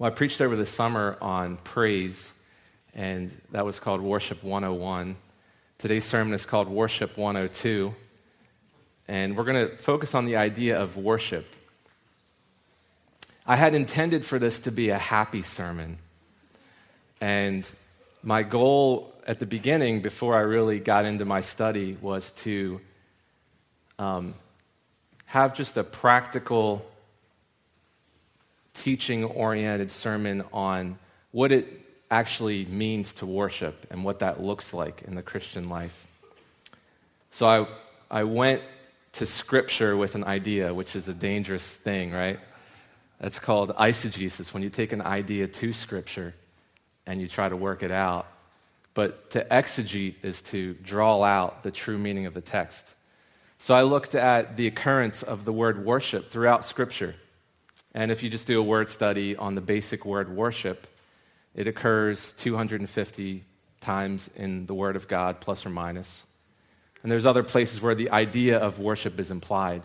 Well, I preached over the summer on praise, and that was called Worship 101. Today's sermon is called Worship 102, and we're going to focus on the idea of worship. I had intended for this to be a happy sermon, and my goal at the beginning, before I really got into my study, was to um, have just a practical teaching oriented sermon on what it actually means to worship and what that looks like in the Christian life. So I, I went to Scripture with an idea, which is a dangerous thing, right? That's called eisegesis, when you take an idea to Scripture and you try to work it out. But to exegete is to draw out the true meaning of the text. So I looked at the occurrence of the word worship throughout Scripture. And if you just do a word study on the basic word worship, it occurs 250 times in the Word of God, plus or minus. And there's other places where the idea of worship is implied.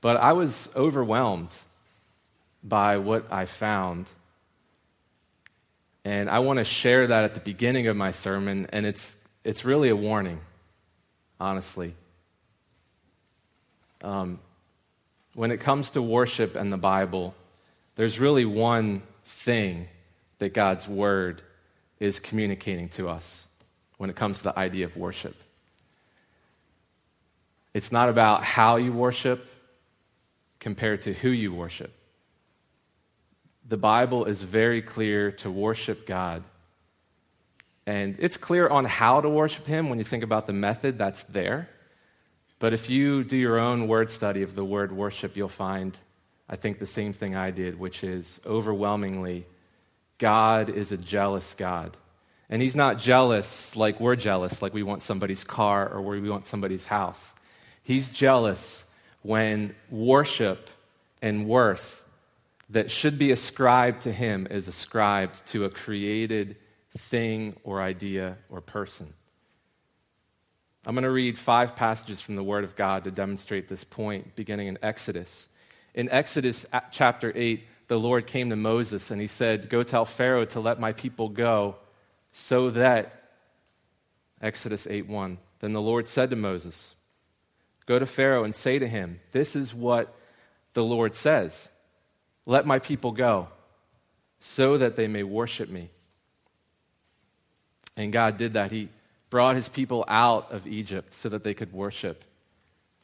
But I was overwhelmed by what I found. And I want to share that at the beginning of my sermon, and it's, it's really a warning, honestly. Um, when it comes to worship and the Bible, there's really one thing that God's Word is communicating to us when it comes to the idea of worship. It's not about how you worship compared to who you worship. The Bible is very clear to worship God. And it's clear on how to worship Him when you think about the method that's there. But if you do your own word study of the word worship, you'll find, I think, the same thing I did, which is overwhelmingly, God is a jealous God. And He's not jealous like we're jealous, like we want somebody's car or we want somebody's house. He's jealous when worship and worth that should be ascribed to Him is ascribed to a created thing or idea or person. I'm going to read five passages from the Word of God to demonstrate this point, beginning in Exodus. In Exodus chapter 8, the Lord came to Moses and he said, Go tell Pharaoh to let my people go so that, Exodus 8 1. Then the Lord said to Moses, Go to Pharaoh and say to him, This is what the Lord says Let my people go so that they may worship me. And God did that. He brought his people out of Egypt so that they could worship.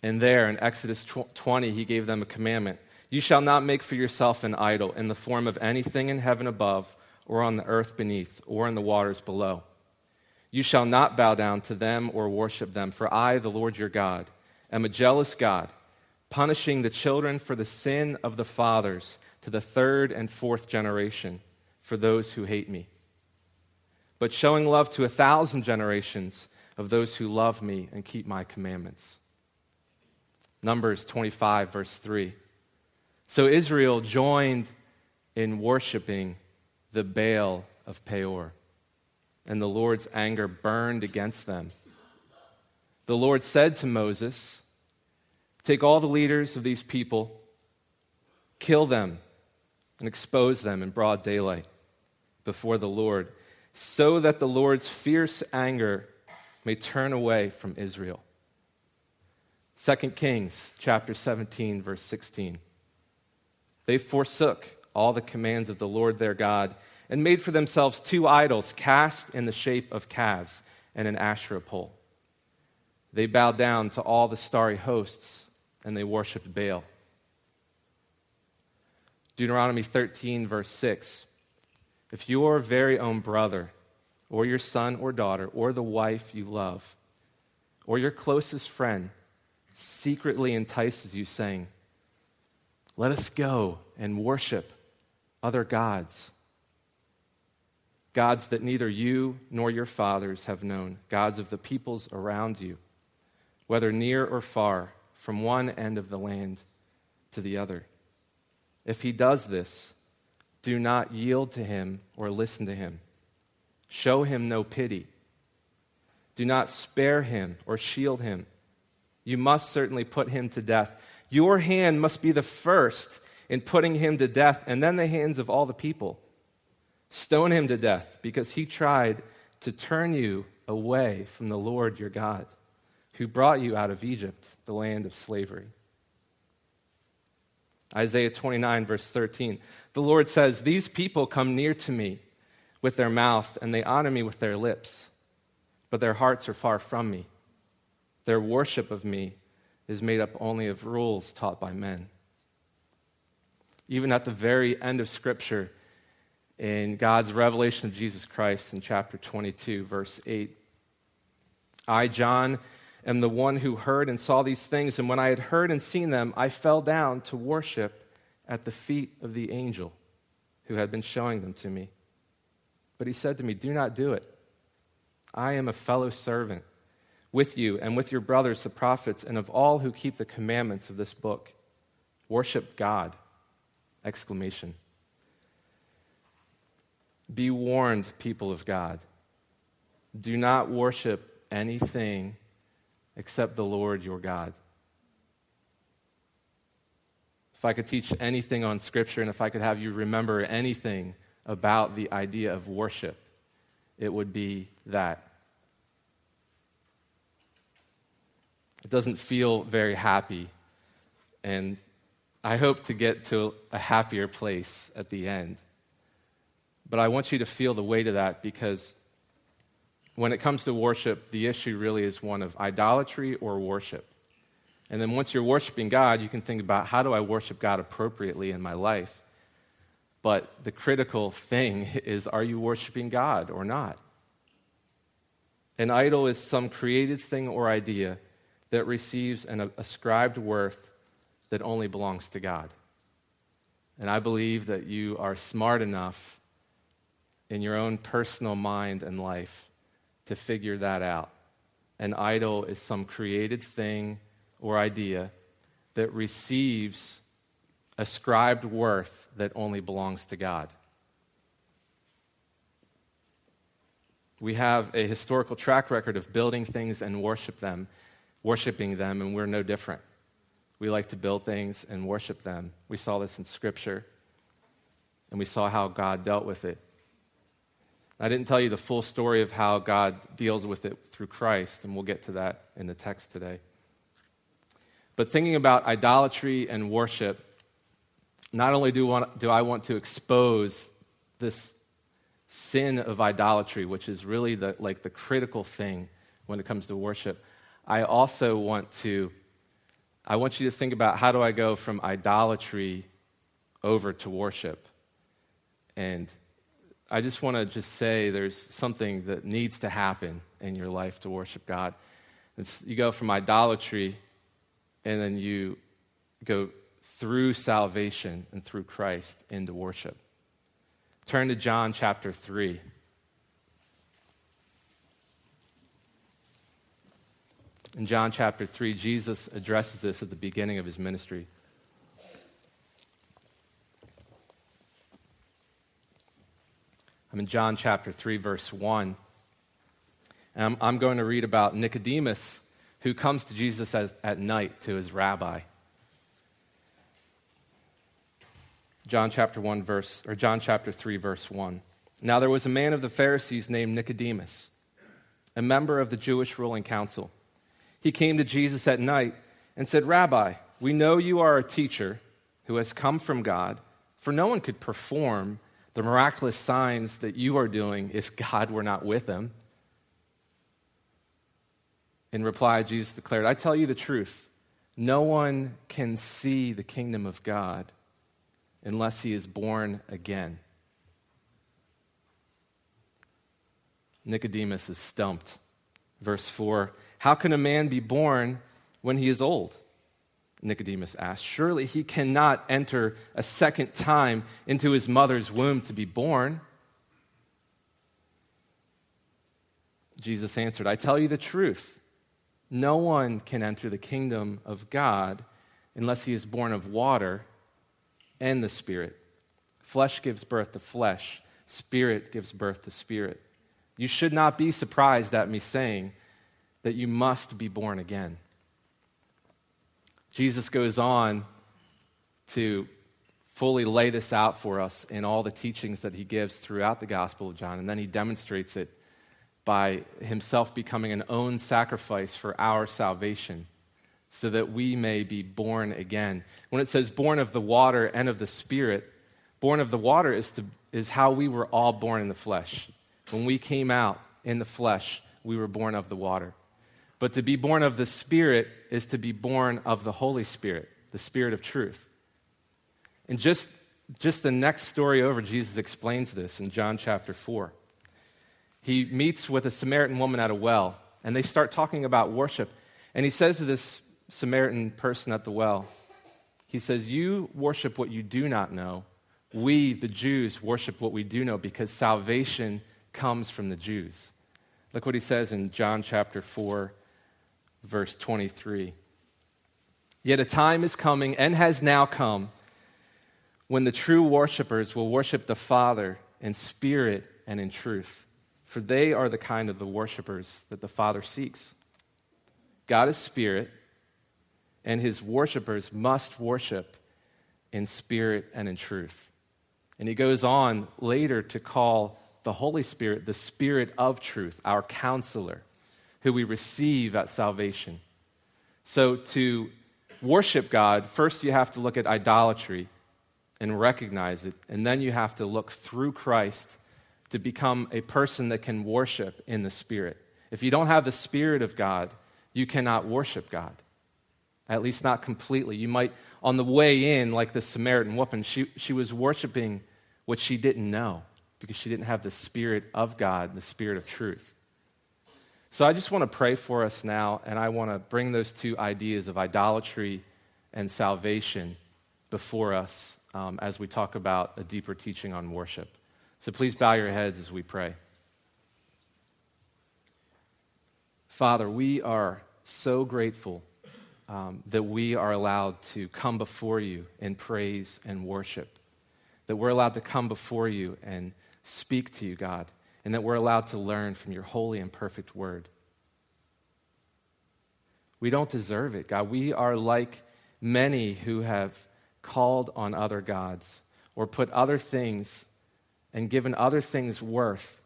And there in Exodus 20, he gave them a commandment You shall not make for yourself an idol in the form of anything in heaven above, or on the earth beneath, or in the waters below. You shall not bow down to them or worship them, for I, the Lord your God, am a jealous God, punishing the children for the sin of the fathers to the third and fourth generation for those who hate me but showing love to a thousand generations of those who love me and keep my commandments. Numbers 25, verse 3. So Israel joined in worshiping the Baal of Peor, and the Lord's anger burned against them. The Lord said to Moses, Take all the leaders of these people, kill them, and expose them in broad daylight before the Lord so that the Lord's fierce anger may turn away from Israel. 2 Kings chapter 17 verse 16. They forsook all the commands of the Lord their God and made for themselves two idols cast in the shape of calves and an Asherah pole. They bowed down to all the starry hosts and they worshiped Baal. Deuteronomy 13 verse 6. If your very own brother, or your son or daughter, or the wife you love, or your closest friend secretly entices you, saying, Let us go and worship other gods, gods that neither you nor your fathers have known, gods of the peoples around you, whether near or far, from one end of the land to the other. If he does this, do not yield to him or listen to him. Show him no pity. Do not spare him or shield him. You must certainly put him to death. Your hand must be the first in putting him to death, and then the hands of all the people. Stone him to death, because he tried to turn you away from the Lord your God, who brought you out of Egypt, the land of slavery. Isaiah 29, verse 13. The Lord says, These people come near to me with their mouth, and they honor me with their lips, but their hearts are far from me. Their worship of me is made up only of rules taught by men. Even at the very end of Scripture, in God's revelation of Jesus Christ in chapter 22, verse 8, I, John, am the one who heard and saw these things, and when I had heard and seen them, I fell down to worship at the feet of the angel who had been showing them to me. But he said to me, Do not do it. I am a fellow servant with you and with your brothers, the prophets, and of all who keep the commandments of this book. Worship God! Exclamation. Be warned, people of God. Do not worship anything except the Lord your God. If I could teach anything on Scripture and if I could have you remember anything about the idea of worship, it would be that. It doesn't feel very happy, and I hope to get to a happier place at the end. But I want you to feel the weight of that because when it comes to worship, the issue really is one of idolatry or worship. And then once you're worshiping God, you can think about how do I worship God appropriately in my life? But the critical thing is are you worshiping God or not? An idol is some created thing or idea that receives an ascribed worth that only belongs to God. And I believe that you are smart enough in your own personal mind and life to figure that out. An idol is some created thing or idea that receives ascribed worth that only belongs to God. We have a historical track record of building things and worship them, worshiping them, and we're no different. We like to build things and worship them. We saw this in Scripture, and we saw how God dealt with it. I didn't tell you the full story of how God deals with it through Christ, and we'll get to that in the text today. But thinking about idolatry and worship, not only do, want, do I want to expose this sin of idolatry, which is really the, like the critical thing when it comes to worship, I also want to I want you to think about how do I go from idolatry over to worship. And I just want to just say there's something that needs to happen in your life to worship God. It's, you go from idolatry and then you go through salvation and through Christ into worship. Turn to John chapter 3. In John chapter 3, Jesus addresses this at the beginning of his ministry. I'm in John chapter 3, verse 1. And I'm, I'm going to read about Nicodemus, who comes to Jesus as, at night to his rabbi. John chapter 1 verse or John chapter 3 verse 1. Now there was a man of the Pharisees named Nicodemus, a member of the Jewish ruling council. He came to Jesus at night and said, "Rabbi, we know you are a teacher who has come from God, for no one could perform the miraculous signs that you are doing if God were not with him." In reply, Jesus declared, I tell you the truth. No one can see the kingdom of God unless he is born again. Nicodemus is stumped. Verse 4 How can a man be born when he is old? Nicodemus asked. Surely he cannot enter a second time into his mother's womb to be born. Jesus answered, I tell you the truth. No one can enter the kingdom of God unless he is born of water and the Spirit. Flesh gives birth to flesh, Spirit gives birth to spirit. You should not be surprised at me saying that you must be born again. Jesus goes on to fully lay this out for us in all the teachings that he gives throughout the Gospel of John. And then he demonstrates it by himself becoming an own sacrifice for our salvation so that we may be born again. When it says born of the water and of the Spirit, born of the water is, to, is how we were all born in the flesh. When we came out in the flesh, we were born of the water. But to be born of the Spirit is to be born of the Holy Spirit, the Spirit of truth. And just, just the next story over, Jesus explains this in John chapter 4. He meets with a Samaritan woman at a well, and they start talking about worship. And he says to this Samaritan person at the well, he says, You worship what you do not know. We, the Jews, worship what we do know because salvation comes from the Jews. Look what he says in John chapter 4, verse 23. Yet a time is coming and has now come when the true worshipers will worship the Father in spirit and in truth, for they are the kind of the worshipers that the Father seeks. God is spirit, and his worshipers must worship in spirit and in truth. And he goes on later to call the Holy Spirit the Spirit of truth, our counselor, who we receive at salvation. So to worship God, first you have to look at idolatry and recognize it, and then you have to look through Christ to become a person that can worship in the Spirit. If you don't have the Spirit of God, you cannot worship God at least not completely. You might, on the way in, like the Samaritan woman, she, she was worshiping what she didn't know because she didn't have the Spirit of God, the Spirit of truth. So I just want to pray for us now, and I want to bring those two ideas of idolatry and salvation before us um, as we talk about a deeper teaching on worship. So please bow your heads as we pray. Father, we are so grateful um, that we are allowed to come before you in praise and worship, that we're allowed to come before you and speak to you, God, and that we're allowed to learn from your holy and perfect word. We don't deserve it, God. We are like many who have called on other gods or put other things and given other things worth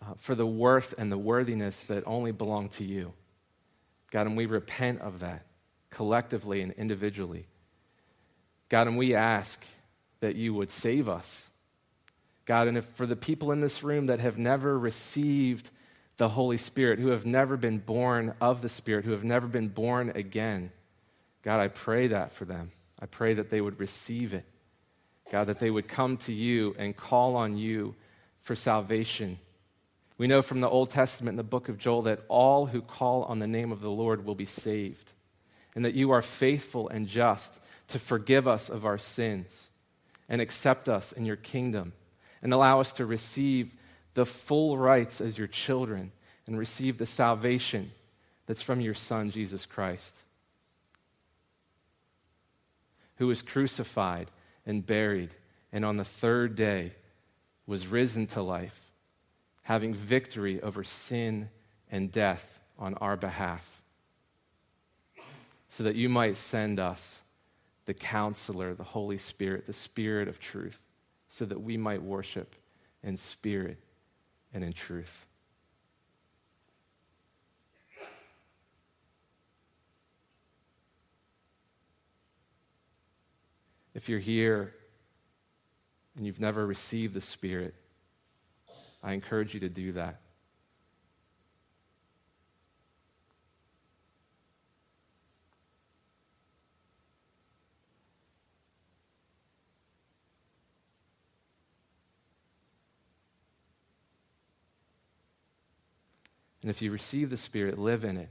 uh, for the worth and the worthiness that only belong to you. God, and we repent of that collectively and individually. God, and we ask that you would save us. God, and if for the people in this room that have never received the Holy Spirit, who have never been born of the Spirit, who have never been born again, God, I pray that for them. I pray that they would receive it. God, that they would come to you and call on you for salvation we know from the Old Testament in the book of Joel that all who call on the name of the Lord will be saved, and that you are faithful and just to forgive us of our sins and accept us in your kingdom and allow us to receive the full rights as your children and receive the salvation that's from your Son, Jesus Christ, who was crucified and buried, and on the third day was risen to life having victory over sin and death on our behalf, so that you might send us the counselor, the Holy Spirit, the Spirit of truth, so that we might worship in spirit and in truth. If you're here and you've never received the Spirit, I encourage you to do that. And if you receive the Spirit, live in it,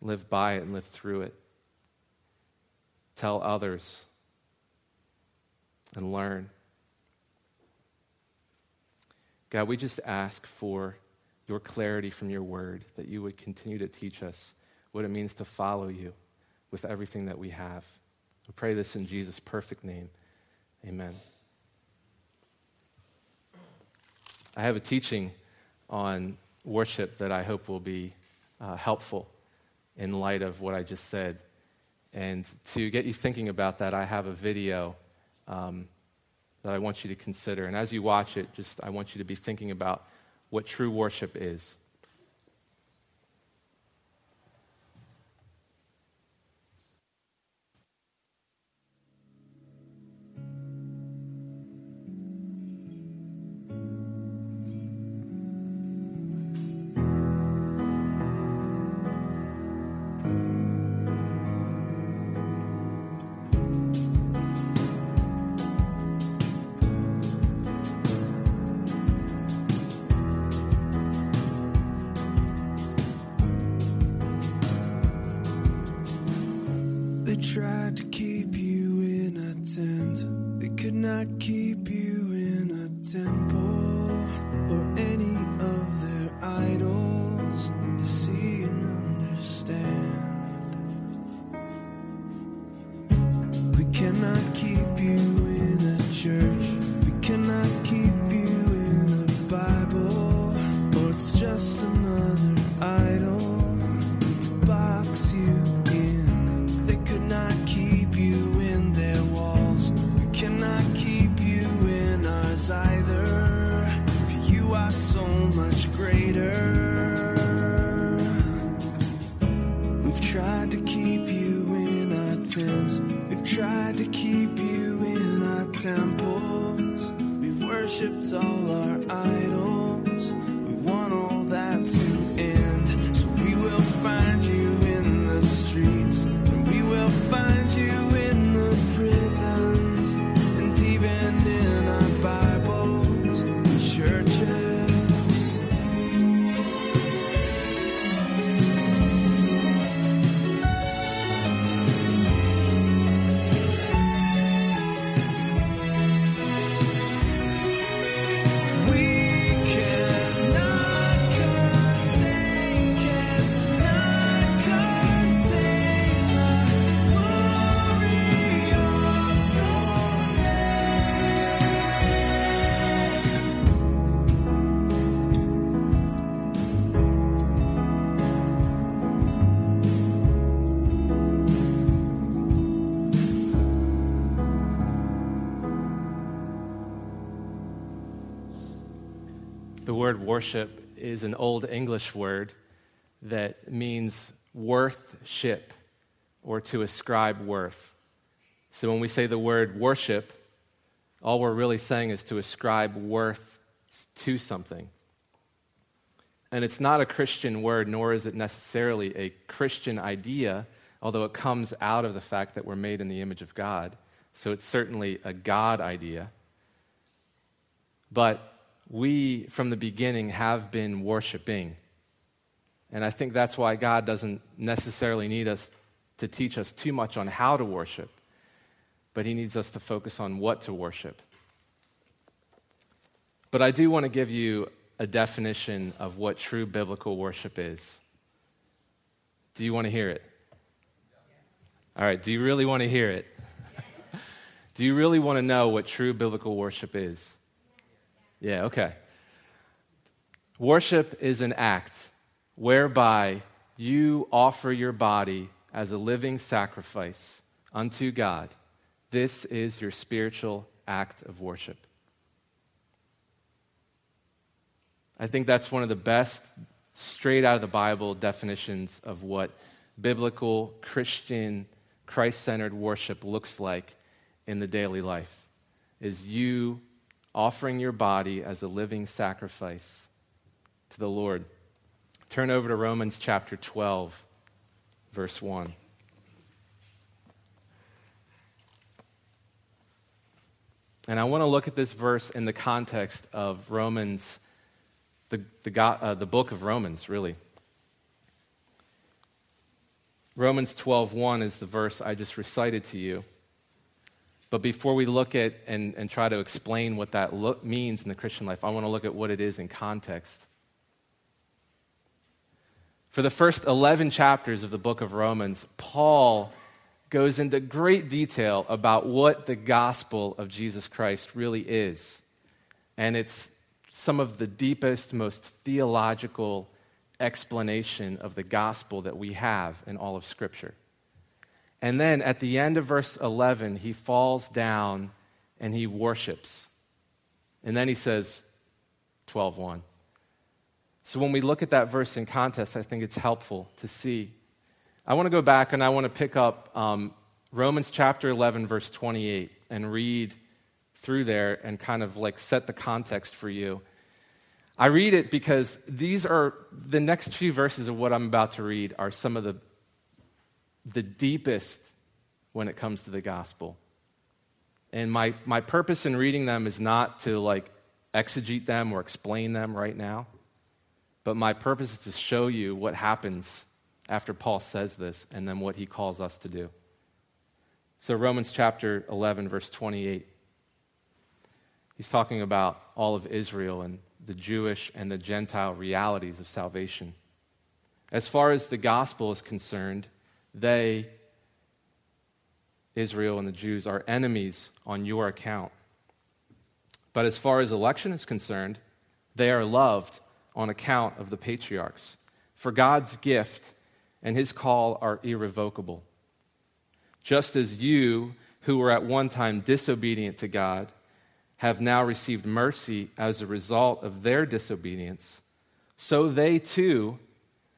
live by it, and live through it. Tell others and learn. God, we just ask for your clarity from your word, that you would continue to teach us what it means to follow you with everything that we have. We pray this in Jesus' perfect name. Amen. I have a teaching on worship that I hope will be uh, helpful in light of what I just said. And to get you thinking about that, I have a video um, that I want you to consider. And as you watch it, just I want you to be thinking about what true worship is. Worship is an old English word that means worth-ship or to ascribe worth. So when we say the word worship, all we're really saying is to ascribe worth to something. And it's not a Christian word, nor is it necessarily a Christian idea, although it comes out of the fact that we're made in the image of God. So it's certainly a God idea. But we, from the beginning, have been worshiping. And I think that's why God doesn't necessarily need us to teach us too much on how to worship, but He needs us to focus on what to worship. But I do want to give you a definition of what true biblical worship is. Do you want to hear it? All right, do you really want to hear it? do you really want to know what true biblical worship is? Yeah, okay. Worship is an act whereby you offer your body as a living sacrifice unto God. This is your spiritual act of worship. I think that's one of the best, straight out of the Bible definitions of what biblical, Christian, Christ centered worship looks like in the daily life. Is you offering your body as a living sacrifice to the Lord. Turn over to Romans chapter 12, verse 1. And I want to look at this verse in the context of Romans, the, the, uh, the book of Romans, really. Romans 12:1 is the verse I just recited to you. But before we look at and, and try to explain what that look, means in the Christian life, I want to look at what it is in context. For the first 11 chapters of the book of Romans, Paul goes into great detail about what the gospel of Jesus Christ really is. And it's some of the deepest, most theological explanation of the gospel that we have in all of Scripture. And then at the end of verse 11, he falls down and he worships. And then he says 12:1. So when we look at that verse in context, I think it's helpful to see. I want to go back and I want to pick up um, Romans chapter 11, verse 28, and read through there and kind of like set the context for you. I read it because these are the next few verses of what I'm about to read are some of the, the deepest when it comes to the gospel. And my, my purpose in reading them is not to like exegete them or explain them right now, but my purpose is to show you what happens after Paul says this and then what he calls us to do. So, Romans chapter 11, verse 28. He's talking about all of Israel and the Jewish and the Gentile realities of salvation. As far as the gospel is concerned, they, Israel and the Jews, are enemies on your account. But as far as election is concerned, they are loved on account of the patriarchs. For God's gift and his call are irrevocable. Just as you, who were at one time disobedient to God, have now received mercy as a result of their disobedience, so they too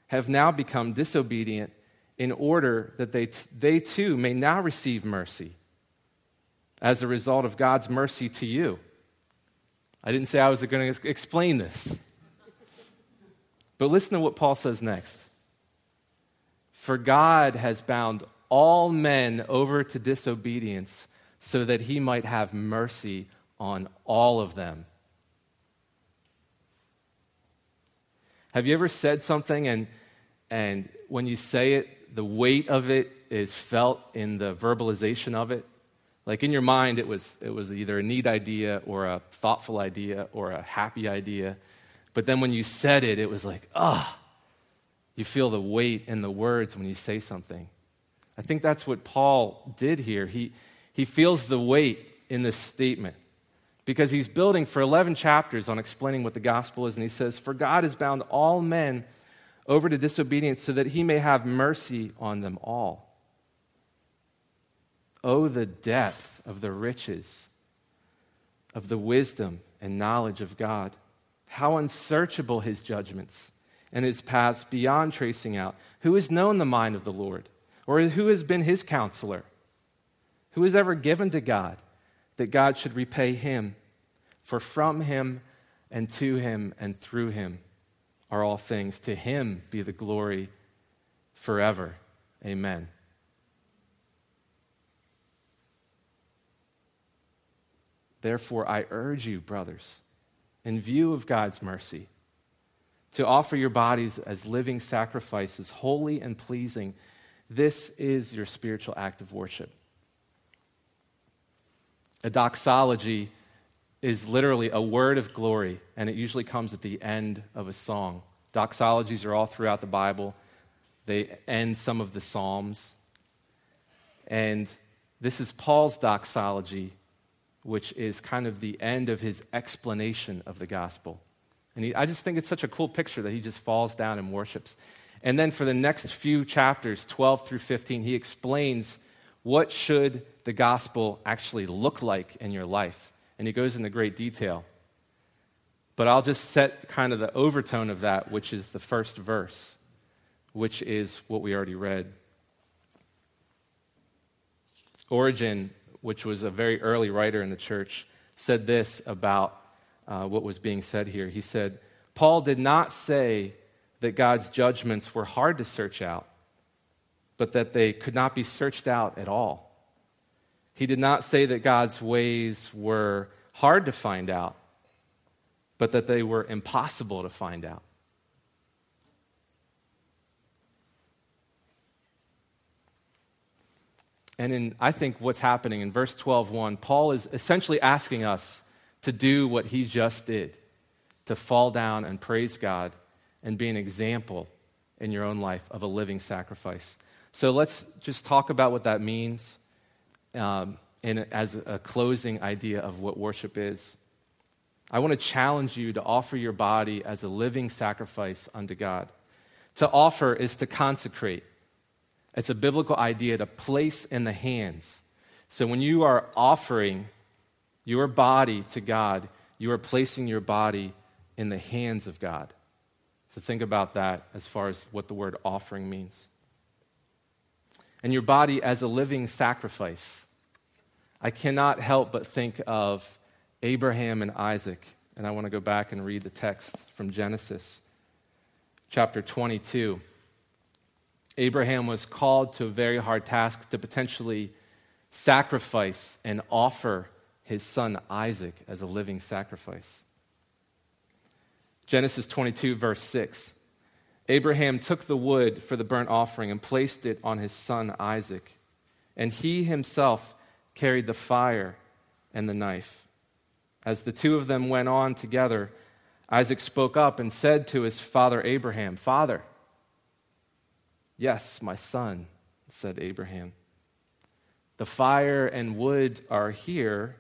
have now become disobedient in order that they, t- they too may now receive mercy as a result of God's mercy to you. I didn't say I was going to explain this. But listen to what Paul says next. For God has bound all men over to disobedience so that he might have mercy on all of them. Have you ever said something and, and when you say it, the weight of it is felt in the verbalization of it? Like in your mind, it was, it was either a neat idea or a thoughtful idea or a happy idea. But then when you said it, it was like, ah, oh, you feel the weight in the words when you say something. I think that's what Paul did here. He, he feels the weight in this statement because he's building for 11 chapters on explaining what the gospel is. And he says, For God has bound all men over to disobedience so that he may have mercy on them all. Oh, the depth of the riches of the wisdom and knowledge of God. How unsearchable his judgments and his paths beyond tracing out. Who has known the mind of the Lord? Or who has been his counselor? Who has ever given to God? that God should repay him. For from him and to him and through him are all things. To him be the glory forever. Amen. Therefore, I urge you, brothers, in view of God's mercy, to offer your bodies as living sacrifices, holy and pleasing. This is your spiritual act of worship. A doxology is literally a word of glory, and it usually comes at the end of a song. Doxologies are all throughout the Bible, they end some of the Psalms. And this is Paul's doxology, which is kind of the end of his explanation of the gospel. And he, I just think it's such a cool picture that he just falls down and worships. And then for the next few chapters, 12 through 15, he explains what should the gospel actually look like in your life? And he goes into great detail. But I'll just set kind of the overtone of that, which is the first verse, which is what we already read. Origen, which was a very early writer in the church, said this about uh, what was being said here. He said, Paul did not say that God's judgments were hard to search out but that they could not be searched out at all. He did not say that God's ways were hard to find out, but that they were impossible to find out. And in, I think what's happening in verse 12:1, Paul is essentially asking us to do what he just did, to fall down and praise God and be an example in your own life of a living sacrifice. So let's just talk about what that means um, in, as a closing idea of what worship is. I want to challenge you to offer your body as a living sacrifice unto God. To offer is to consecrate. It's a biblical idea to place in the hands. So when you are offering, your body to God, you are placing your body in the hands of God. So think about that as far as what the word offering means. And your body as a living sacrifice. I cannot help but think of Abraham and Isaac. And I want to go back and read the text from Genesis chapter 22. Abraham was called to a very hard task to potentially sacrifice and offer his son Isaac as a living sacrifice. Genesis 22, verse 6. Abraham took the wood for the burnt offering and placed it on his son Isaac, and he himself carried the fire and the knife. As the two of them went on together, Isaac spoke up and said to his father Abraham, Father, yes, my son, said Abraham. The fire and wood are here,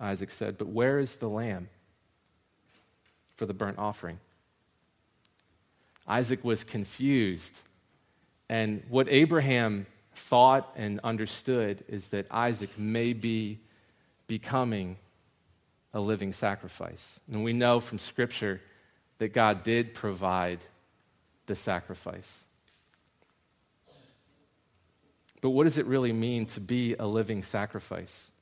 Isaac said, but where is the lamb? for the burnt offering. Isaac was confused. And what Abraham thought and understood is that Isaac may be becoming a living sacrifice. And we know from Scripture that God did provide the sacrifice. But what does it really mean to be a living sacrifice?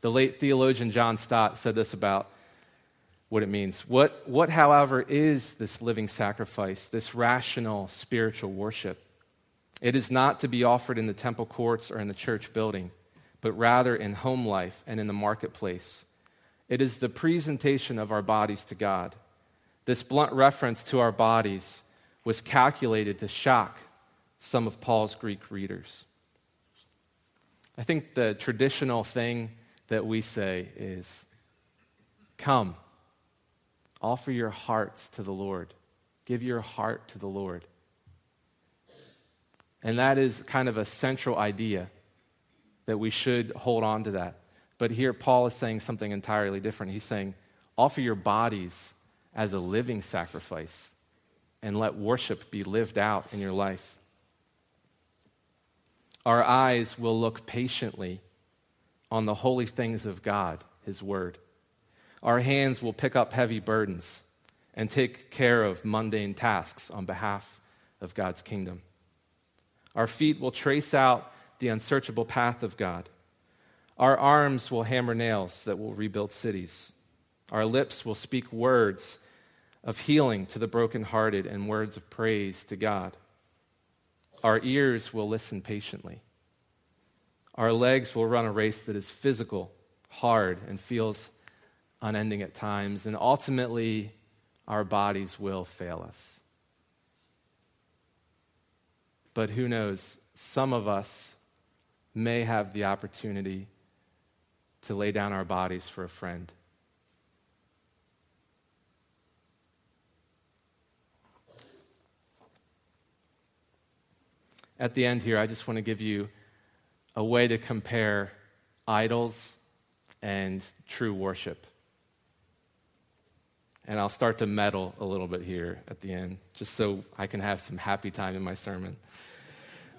The late theologian John Stott said this about what it means. What, what, however, is this living sacrifice, this rational spiritual worship? It is not to be offered in the temple courts or in the church building, but rather in home life and in the marketplace. It is the presentation of our bodies to God. This blunt reference to our bodies was calculated to shock some of Paul's Greek readers. I think the traditional thing that we say is, Come Offer your hearts to the Lord. Give your heart to the Lord. And that is kind of a central idea that we should hold on to that. But here, Paul is saying something entirely different. He's saying, offer your bodies as a living sacrifice and let worship be lived out in your life. Our eyes will look patiently on the holy things of God, His Word. Our hands will pick up heavy burdens and take care of mundane tasks on behalf of God's kingdom. Our feet will trace out the unsearchable path of God. Our arms will hammer nails that will rebuild cities. Our lips will speak words of healing to the brokenhearted and words of praise to God. Our ears will listen patiently. Our legs will run a race that is physical, hard, and feels unending at times, and ultimately, our bodies will fail us. But who knows? Some of us may have the opportunity to lay down our bodies for a friend. At the end here, I just want to give you a way to compare idols and true worship. And I'll start to meddle a little bit here at the end, just so I can have some happy time in my sermon.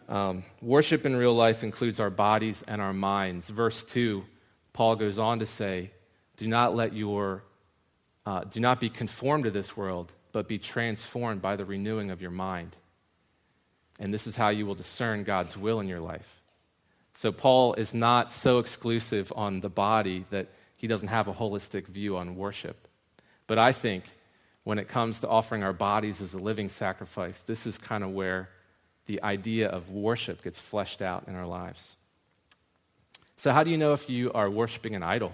Um, worship in real life includes our bodies and our minds. Verse 2, Paul goes on to say, Do not let your, uh, do not be conformed to this world, but be transformed by the renewing of your mind. And this is how you will discern God's will in your life. So, Paul is not so exclusive on the body that he doesn't have a holistic view on worship. But I think when it comes to offering our bodies as a living sacrifice, this is kind of where the idea of worship gets fleshed out in our lives. So, how do you know if you are worshiping an idol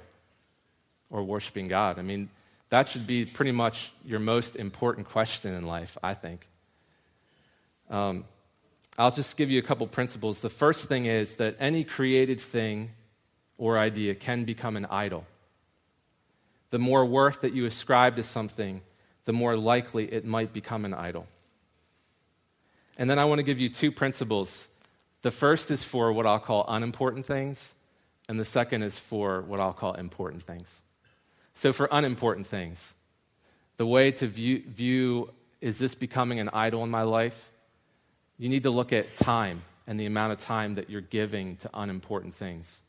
or worshiping God? I mean, that should be pretty much your most important question in life, I think. Um, I'll just give you a couple principles. The first thing is that any created thing or idea can become an idol the more worth that you ascribe to something, the more likely it might become an idol. And then I want to give you two principles. The first is for what I'll call unimportant things, and the second is for what I'll call important things. So, for unimportant things, the way to view, view is this becoming an idol in my life? You need to look at time and the amount of time that you're giving to unimportant things.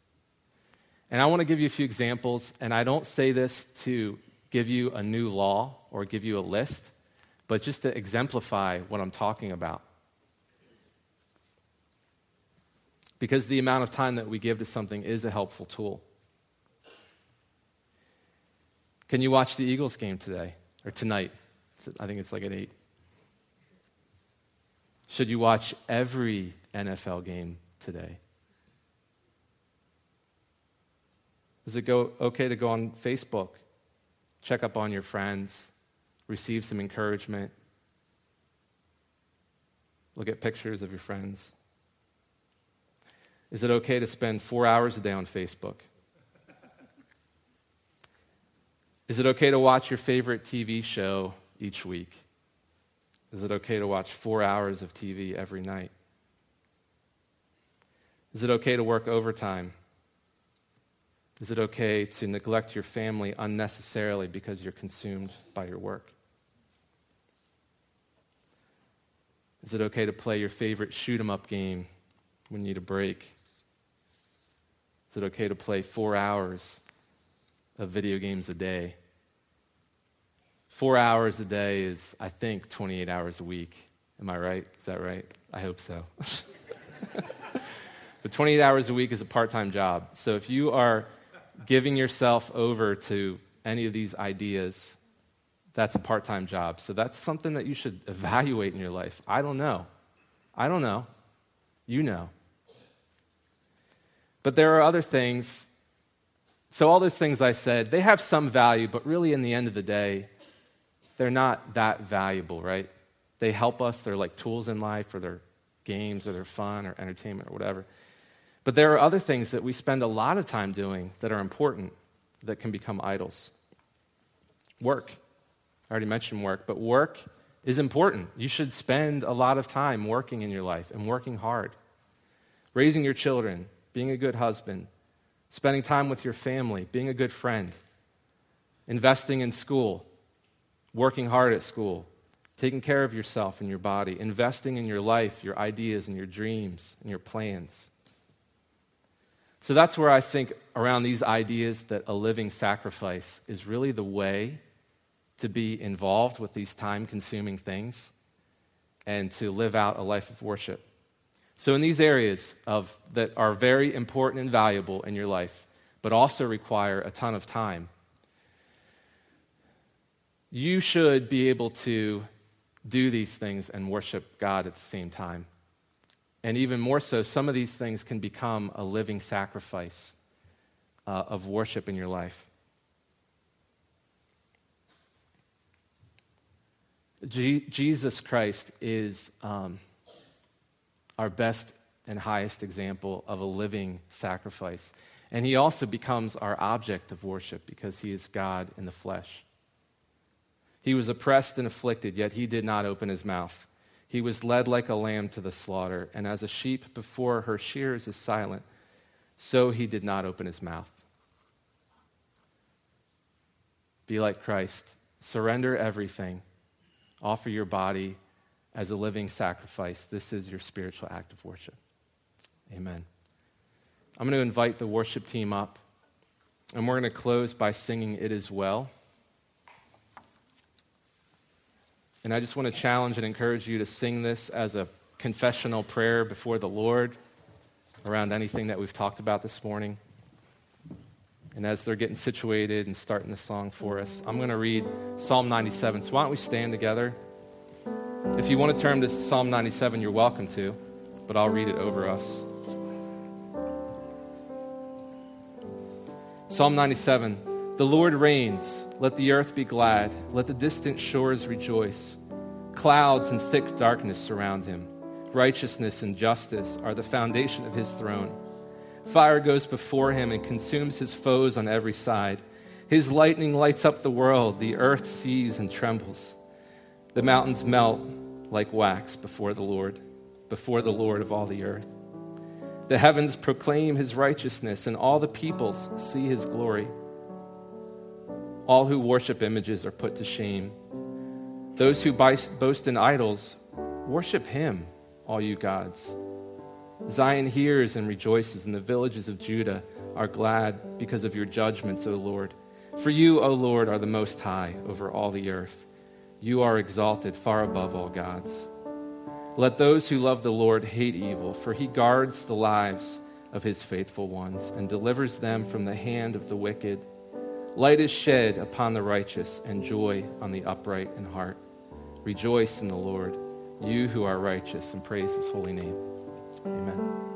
And I want to give you a few examples, and I don't say this to give you a new law or give you a list, but just to exemplify what I'm talking about. Because the amount of time that we give to something is a helpful tool. Can you watch the Eagles game today or tonight? I think it's like at 8. Should you watch every NFL game today? Is it go, okay to go on Facebook, check up on your friends, receive some encouragement, look at pictures of your friends? Is it okay to spend four hours a day on Facebook? Is it okay to watch your favorite TV show each week? Is it okay to watch four hours of TV every night? Is it okay to work overtime? Is it okay to neglect your family unnecessarily because you're consumed by your work? Is it okay to play your favorite shoot 'em up game when you need a break? Is it okay to play four hours of video games a day? Four hours a day is, I think, 28 hours a week. Am I right? Is that right? I hope so. but 28 hours a week is a part time job. So if you are giving yourself over to any of these ideas, that's a part time job. So that's something that you should evaluate in your life. I don't know. I don't know. You know. But there are other things. So, all those things I said, they have some value, but really, in the end of the day, they're not that valuable, right? They help us. They're like tools in life, or they're games, or they're fun, or entertainment, or whatever. But there are other things that we spend a lot of time doing that are important that can become idols. Work. I already mentioned work, but work is important. You should spend a lot of time working in your life and working hard. Raising your children, being a good husband, spending time with your family, being a good friend, investing in school, working hard at school, taking care of yourself and your body, investing in your life, your ideas and your dreams and your plans. So that's where I think around these ideas that a living sacrifice is really the way to be involved with these time consuming things and to live out a life of worship. So, in these areas of, that are very important and valuable in your life, but also require a ton of time, you should be able to do these things and worship God at the same time. And even more so, some of these things can become a living sacrifice uh, of worship in your life. Jesus Christ is um, our best and highest example of a living sacrifice. And he also becomes our object of worship because he is God in the flesh. He was oppressed and afflicted, yet he did not open his mouth. He was led like a lamb to the slaughter, and as a sheep before her shears is silent, so he did not open his mouth. Be like Christ. Surrender everything. Offer your body as a living sacrifice. This is your spiritual act of worship. Amen. I'm going to invite the worship team up, and we're going to close by singing It Is Well. And I just want to challenge and encourage you to sing this as a confessional prayer before the Lord around anything that we've talked about this morning. And as they're getting situated and starting the song for us, I'm going to read Psalm 97. So why don't we stand together? If you want to turn to Psalm 97, you're welcome to, but I'll read it over us. Psalm 97 The Lord reigns. Let the earth be glad. Let the distant shores rejoice. Clouds and thick darkness surround him. Righteousness and justice are the foundation of his throne. Fire goes before him and consumes his foes on every side. His lightning lights up the world. The earth sees and trembles. The mountains melt like wax before the Lord, before the Lord of all the earth. The heavens proclaim his righteousness, and all the peoples see his glory. All who worship images are put to shame. Those who boast in idols, worship him, all you gods. Zion hears and rejoices and the villages of Judah. are glad because of your judgments, O Lord. For you, O Lord, are the most high over all the earth. You are exalted far above all gods. Let those who love the Lord hate evil, for he guards the lives of his faithful ones and delivers them from the hand of the wicked. Light is shed upon the righteous and joy on the upright in heart. Rejoice in the Lord, you who are righteous, and praise his holy name. Amen.